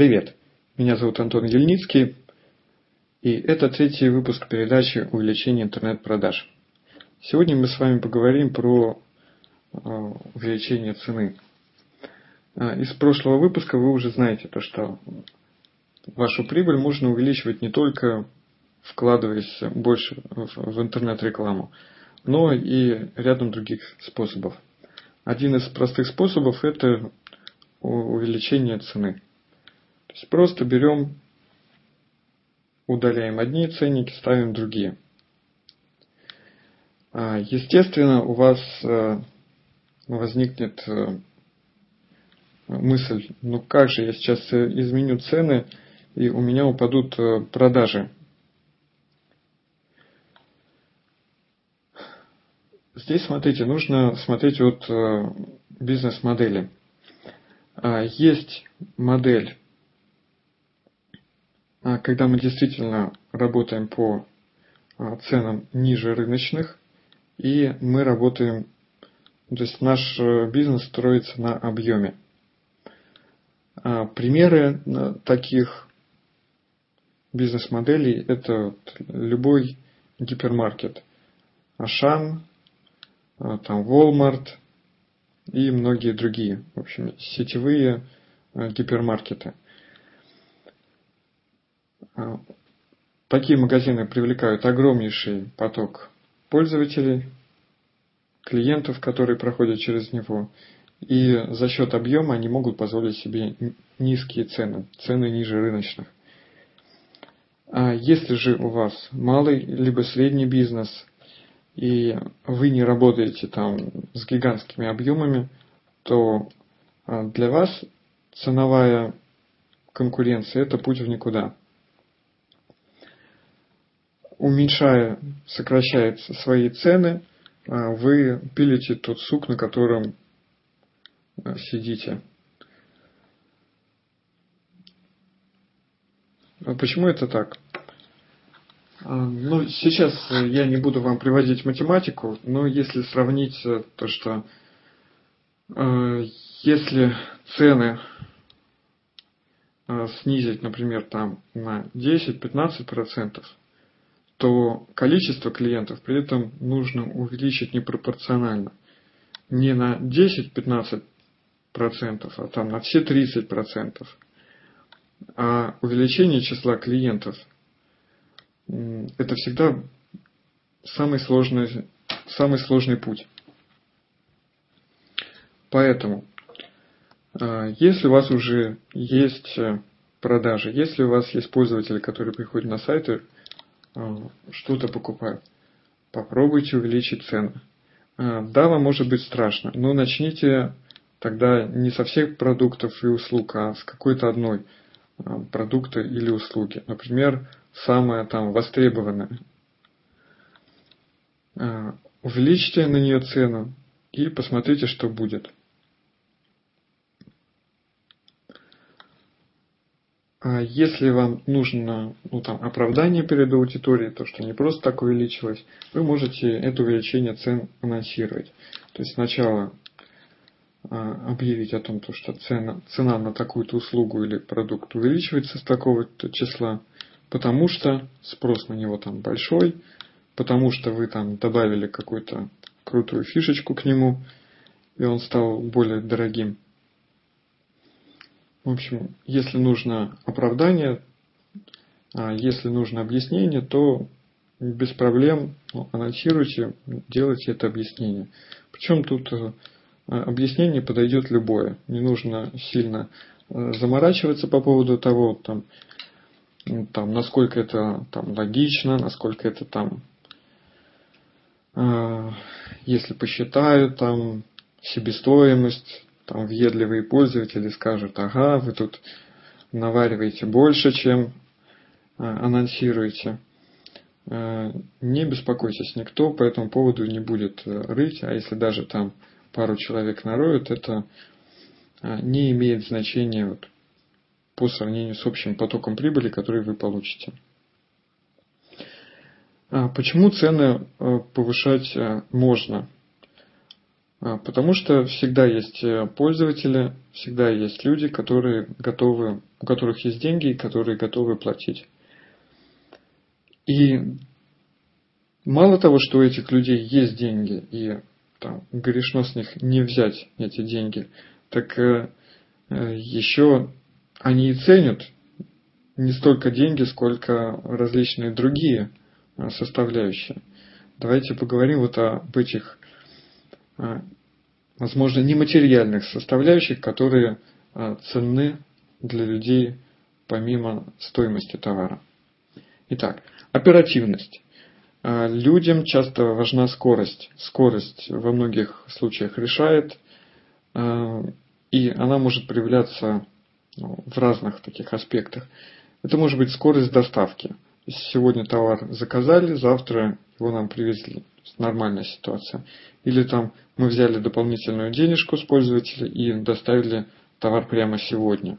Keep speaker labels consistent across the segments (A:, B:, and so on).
A: Привет, меня зовут Антон Ельницкий, и это третий выпуск передачи «Увеличение интернет-продаж». Сегодня мы с вами поговорим про а, увеличение цены. А, из прошлого выпуска вы уже знаете то, что вашу прибыль можно увеличивать не только вкладываясь больше в интернет-рекламу, но и рядом других способов. Один из простых способов – это увеличение цены. То есть просто берем, удаляем одни ценники, ставим другие. А, естественно, у вас э, возникнет э, мысль, ну как же я сейчас э, изменю цены, и у меня упадут продажи. Здесь, смотрите, нужно смотреть от бизнес-модели. А, есть модель когда мы действительно работаем по а, ценам ниже рыночных, и мы работаем, то есть наш э, бизнес строится на объеме. А, примеры э, таких бизнес-моделей – это любой гипермаркет. Ашан, там Walmart и многие другие, в общем, сетевые э, гипермаркеты – а, такие магазины привлекают огромнейший поток пользователей, клиентов, которые проходят через него, и за счет объема они могут позволить себе низкие цены, цены ниже рыночных. А если же у вас малый либо средний бизнес, и вы не работаете там с гигантскими объемами, то а, для вас ценовая конкуренция – это путь в никуда уменьшая, сокращая свои цены, а, вы пилите тот сук, на котором а, сидите. А почему это так? Ну, сейчас я не буду вам приводить математику, но если сравнить э, то, что если цены снизить, например, там на 10-15%, то количество клиентов при этом нужно увеличить непропорционально. Не на 10-15%, а там на все 30%. А увеличение числа клиентов – это всегда самый сложный, самый сложный путь. Поэтому, а, если у вас уже есть продажи, если у вас есть пользователи, которые приходят на сайты – Э, что-то покупают. Попробуйте увеличить цены. Э, да, вам может быть страшно, но начните тогда не со всех продуктов и услуг, а с какой-то одной э, продукта или услуги. Например, самая там востребованная. Увеличьте на нее цену и посмотрите, что будет. А если вам нужно ну, там, оправдание перед аудиторией, то, что не просто так увеличилось, вы можете это увеличение цен анонсировать. То есть сначала а, объявить о том, то, что цена, цена на такую-то услугу или продукт увеличивается с такого-то числа, потому что спрос на него там большой, потому что вы там добавили какую-то крутую фишечку к нему, и он стал более дорогим. В общем, если нужно оправдание, а если нужно объяснение, то без проблем ну, анонсируйте, делайте это объяснение. Причем тут э, объяснение подойдет любое. Не нужно сильно э, заморачиваться по поводу того, там, там, насколько это там, логично, насколько это там, э, если посчитают, там, себестоимость, там въедливые пользователи скажут, ага, вы тут навариваете больше, чем а, анонсируете. А, не беспокойтесь, никто по этому поводу не будет э, рыть, а если даже там пару человек нароют, это а, не имеет значения вот, по сравнению с общим потоком прибыли, который вы получите. Почему цены э, повышать э, можно? А, потому что всегда есть э, пользователи, всегда есть люди, которые готовы, у которых есть деньги и которые готовы платить. И мало того, что у этих людей есть деньги, и там, грешно с них не взять эти деньги, так э, э еще они и ценят не столько деньги, сколько различные другие э, составляющие. Давайте поговорим вот об этих возможно, нематериальных составляющих, которые а, ценны для людей помимо стоимости товара. Итак, оперативность. А, людям часто важна скорость. Скорость во многих случаях решает, и она может проявляться ну, в разных таких аспектах. Это может быть скорость доставки. Сегодня товар заказали, завтра его нам привезли. Нормальная ситуация. Или там мы взяли дополнительную денежку с пользователя и доставили товар прямо сегодня.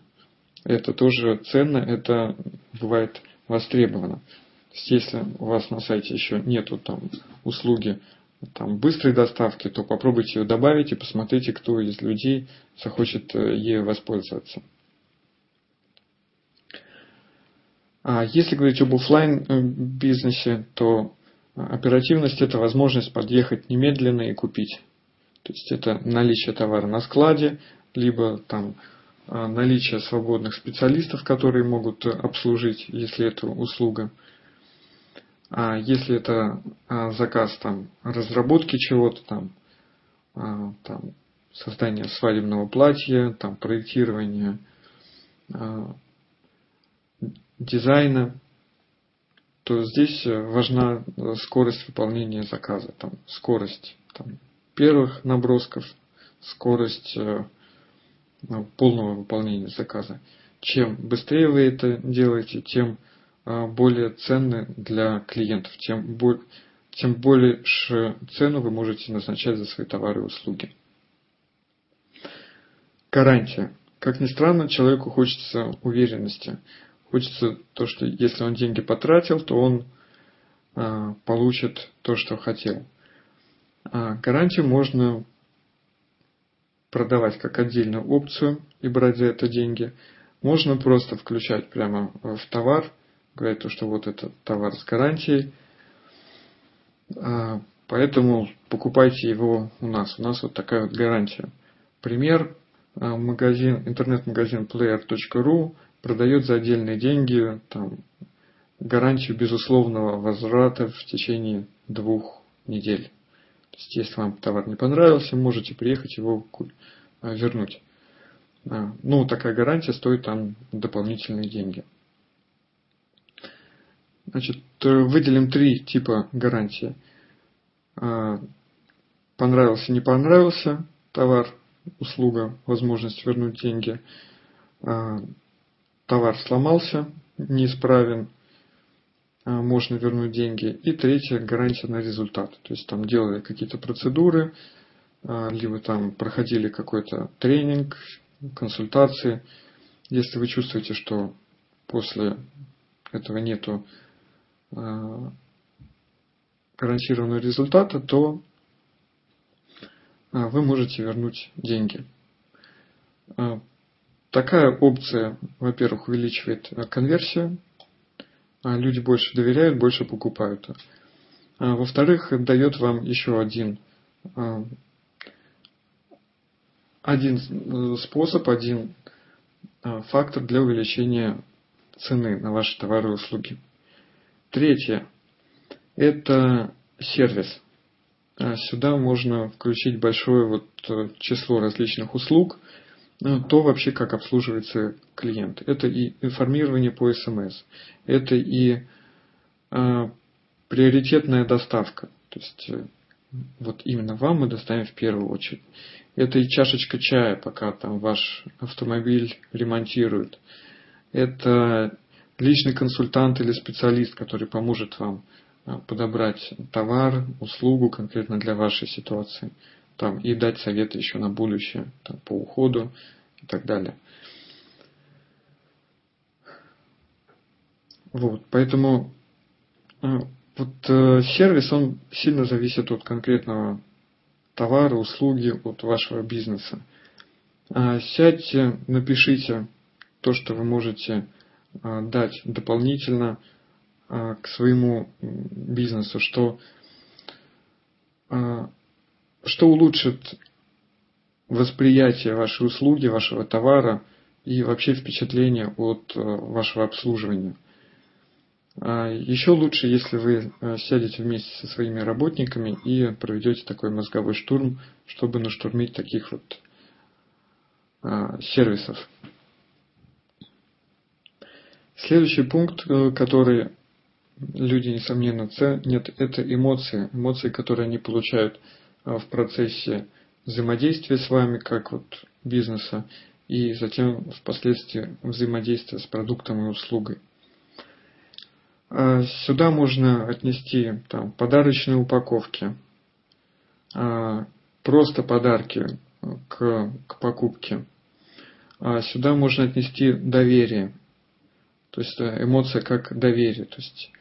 A: Это тоже ценно, это бывает востребовано. То есть, если у вас на сайте еще нету там услуги там, быстрой доставки, то попробуйте ее добавить и посмотрите, кто из людей захочет э, ею воспользоваться. А если говорить об офлайн э, бизнесе, то оперативность – это возможность подъехать немедленно и купить. То есть это наличие товара на складе, либо там а, наличие свободных специалистов, которые могут обслужить, если это услуга. А если это а, заказ там, разработки чего-то, там, а, там, создание свадебного платья, там, проектирование дизайна, то здесь важна скорость выполнения заказа, там, скорость там, первых набросков, скорость э, ну, полного выполнения заказа. Чем быстрее вы это делаете, тем э, более ценны для клиентов, тем, тем более цену вы можете назначать за свои товары и услуги. Гарантия. Как ни странно, человеку хочется уверенности. Хочется то, что если он деньги потратил, то он э, получит то, что хотел. А гарантию можно продавать как отдельную опцию и брать за это деньги. Можно просто включать прямо в товар, говорить, то, что вот этот товар с гарантией. А, поэтому покупайте его у нас. У нас вот такая вот гарантия. Пример. А, магазин, интернет-магазин player.ru продает за отдельные деньги там, гарантию безусловного возврата в течение двух недель. То есть, если вам товар не понравился, можете приехать его а, вернуть. А, ну, такая гарантия стоит там дополнительные деньги. Значит, выделим три типа гарантии. А, понравился, не понравился товар, услуга, возможность вернуть деньги. Товар сломался, неисправен, а, можно вернуть деньги. И третье, гарантия на результат. То есть там делали какие-то процедуры, а, либо там проходили какой-то тренинг, консультации. Если вы чувствуете, что после этого нету а, гарантированного результата, то вы можете вернуть деньги. Такая опция, во-первых, увеличивает конверсию а люди больше доверяют, больше покупают. А во-вторых, дает вам еще один, а, один э, способ, один а, фактор для увеличения цены на ваши товары и услуги. Третье – это сервис. Сюда можно включить большое вот э, число различных услуг – то вообще, как обслуживается клиент. Это и информирование по СМС, это и э, приоритетная доставка. То есть э, вот именно вам мы доставим в первую очередь. Это и чашечка чая, пока там ваш автомобиль ремонтируют. Это личный консультант или специалист, который поможет вам э, подобрать товар, услугу конкретно для вашей ситуации там, и дать советы еще на будущее там, по уходу и так далее. Вот, поэтому э, вот э, сервис, он сильно зависит от конкретного товары, услуги от вашего бизнеса. А, сядьте, напишите то, что вы можете а, дать дополнительно а, к своему бизнесу, что, что улучшит восприятие вашей услуги, вашего товара и вообще впечатление от вашего обслуживания. Еще лучше, если вы сядете вместе со своими работниками и проведете такой мозговой штурм, чтобы наштурмить таких вот сервисов. Следующий пункт, э, который люди, несомненно, ценят, это эмоции. Эмоции, которые они получают э, в процессе взаимодействия с вами, как вот бизнеса, и затем впоследствии взаимодействия с продуктом и услугой. А сюда можно отнести там, подарочные упаковки, а, просто подарки к, к покупке. А сюда можно отнести доверие. То есть эмоция как доверие. То есть а,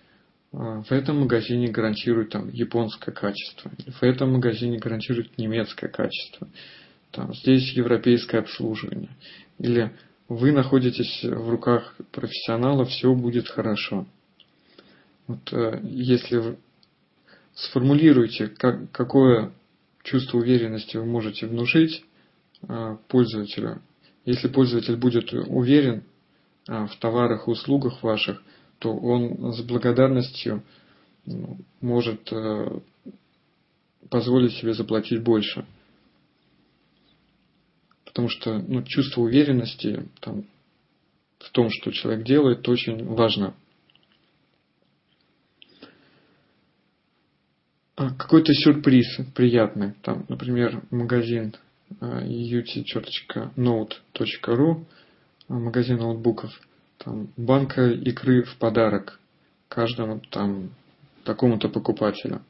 A: в этом магазине гарантируют там японское качество, в этом магазине гарантируют немецкое качество, там, здесь европейское обслуживание. Или вы находитесь в руках профессионала, все будет хорошо. Вот, э, если вы сформулируете, как, какое чувство уверенности вы можете внушить э, пользователю, если пользователь будет уверен, а, в товарах и услугах ваших, то он с благодарностью ну, может э, позволить себе заплатить больше. Потому что ну, чувство уверенности там, в том, что человек делает, очень важно. А какой-то сюрприз приятный. Там, например, магазин ut.note.ru магазин ноутбуков, там, банка икры в подарок каждому там такому-то покупателю.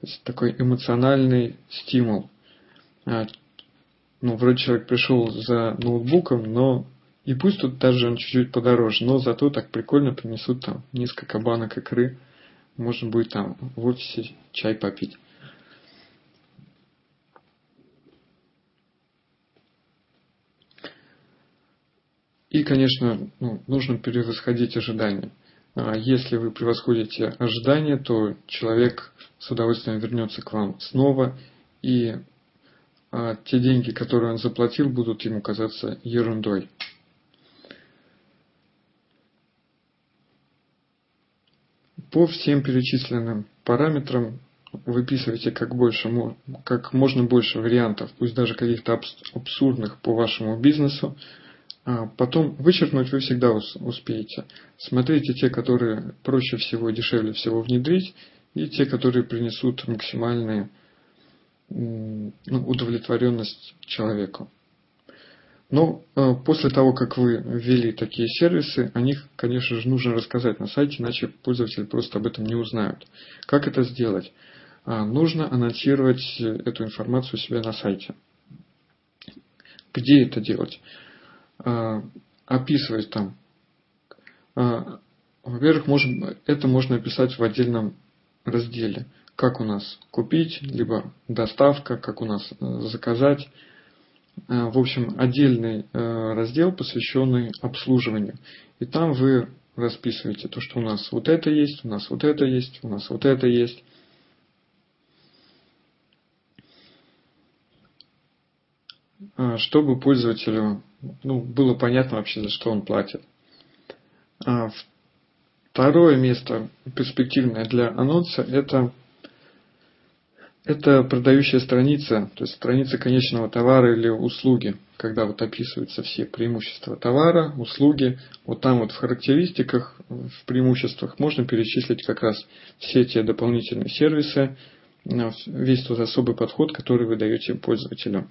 A: То есть такой эмоциональный стимул. А, ну, вроде человек пришел за ноутбуком, но и пусть тут даже он чуть-чуть подороже, но зато так прикольно принесут там несколько банок икры. Можно будет там в офисе чай попить. И, конечно, ну, нужно превосходить ожидания. А если вы превосходите ожидания, то человек с удовольствием вернется к вам снова, и а, те деньги, которые он заплатил, будут ему казаться ерундой. По всем перечисленным параметрам выписывайте как, больше, как можно больше вариантов, пусть даже каких-то абсурдных по вашему бизнесу, а потом вычеркнуть вы всегда успеете. Смотрите те, которые проще всего и дешевле всего внедрить, и те, которые принесут максимальную ну, удовлетворенность человеку. Но э, после того, как вы ввели такие сервисы, о них, конечно же, нужно рассказать на сайте, иначе пользователи просто об этом не узнают. Как это сделать? А, нужно анонсировать эту информацию у себя на сайте. Где это делать? А, описывать там. А, во-первых, это можно описать в отдельном разделе. Как у нас купить, либо доставка, как у нас э, заказать. В общем, отдельный э, раздел, посвященный обслуживанию. И там вы расписываете то, что у нас вот это есть, у нас вот это есть, у нас вот это есть. Чтобы пользователю ну, было понятно вообще, за что он платит. А второе место перспективное для анонса это, это продающая страница, то есть страница конечного товара или услуги, когда вот описываются все преимущества товара, услуги. Вот там вот в характеристиках, в преимуществах можно перечислить как раз все те дополнительные сервисы, весь тот особый подход, который вы даете пользователю. А,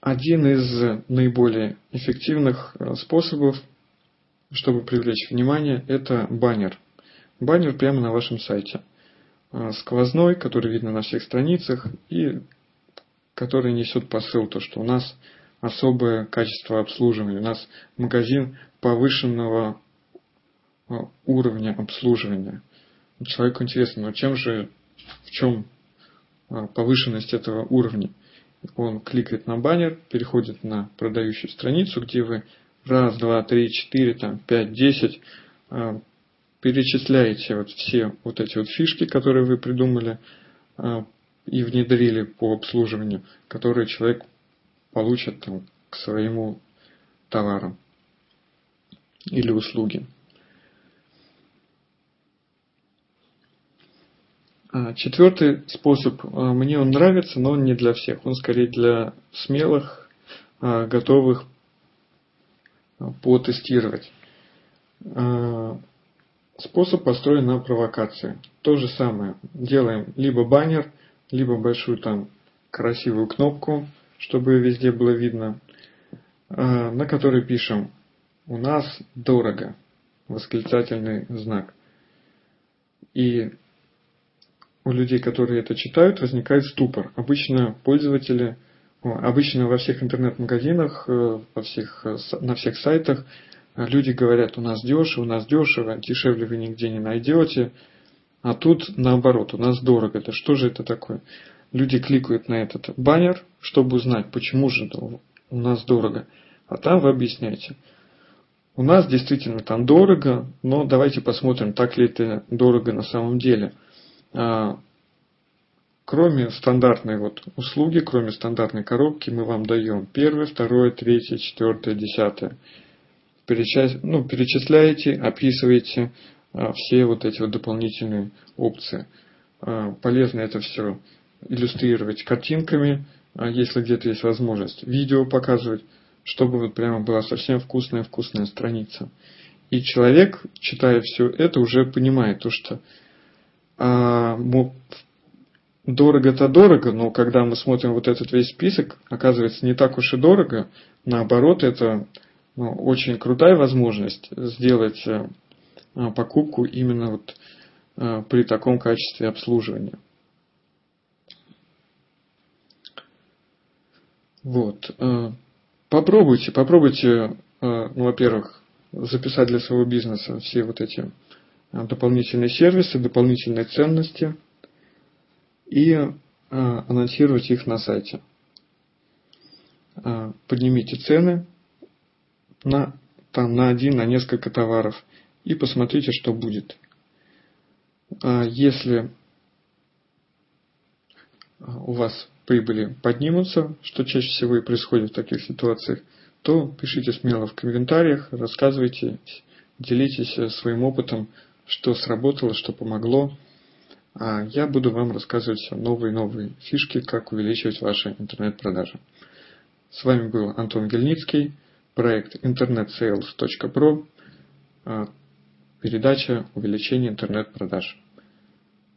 A: один из наиболее эффективных э, способов, чтобы привлечь внимание, это баннер. Баннер прямо на вашем сайте. А, сквозной, который видно на всех страницах и который несет посыл, то, что у нас особое качество обслуживания, у нас магазин повышенного уровня обслуживания. человеку интересно, но чем же, в чем повышенность этого уровня? Он кликает на баннер, переходит на продающую страницу, где вы раз, два, три, четыре, там, пять, десять а, перечисляете вот все вот эти вот фишки, которые вы придумали а, и внедрили по обслуживанию, которые человек получит там, к своему товару или услуге. Четвертый способ, а, мне он нравится, но он не для всех. Он скорее для смелых, а, готовых потестировать. Способ построен на провокации. То же самое. Делаем либо баннер, либо большую там красивую кнопку, чтобы везде было видно, на которой пишем «У нас дорого!» восклицательный знак. И у людей, которые это читают, возникает ступор. Обычно пользователи, обычно во всех интернет-магазинах, э, во всех, э, на всех сайтах э, люди говорят, у нас дешево, у нас дешево, дешевле вы нигде не найдете. А тут наоборот, у нас дорого. Это что же это такое? Люди кликают на этот баннер, чтобы узнать, почему же у нас дорого. А там вы объясняете. У нас действительно там дорого, но давайте посмотрим, так ли это дорого на самом деле – кроме стандартной вот услуги, кроме стандартной коробки, мы вам даем первое, второе, третье, четвертое, десятое. Перечис... Ну, перечисляете, описываете а, все вот эти вот дополнительные опции. А, полезно это все иллюстрировать картинками, а, если где-то есть возможность, видео показывать, чтобы вот прямо была совсем вкусная-вкусная страница. И человек, читая все это, уже понимает то, что а, дорого-то дорого, но когда мы смотрим вот этот весь список, оказывается не так уж и дорого. Наоборот, это ну, очень крутая возможность сделать а, покупку именно вот а, при таком качестве обслуживания. Вот. Попробуйте, попробуйте, ну, во-первых, записать для своего бизнеса все вот эти Э, дополнительные сервисы, дополнительные ценности и э, анонсировать их на сайте. Э, поднимите цены на, там, на один, на несколько товаров и посмотрите, что будет. Если у вас прибыли поднимутся, что чаще всего и происходит в таких ситуациях, то пишите смело в комментариях, рассказывайте, делитесь своим опытом, что сработало, что помогло. А я буду вам рассказывать новые и новые фишки, как увеличивать ваши интернет-продажи. С вами был Антон Гельницкий, проект internetsales.pro, а, передача увеличения интернет-продаж.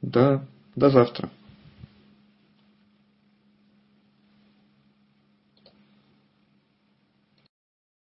A: До, до завтра.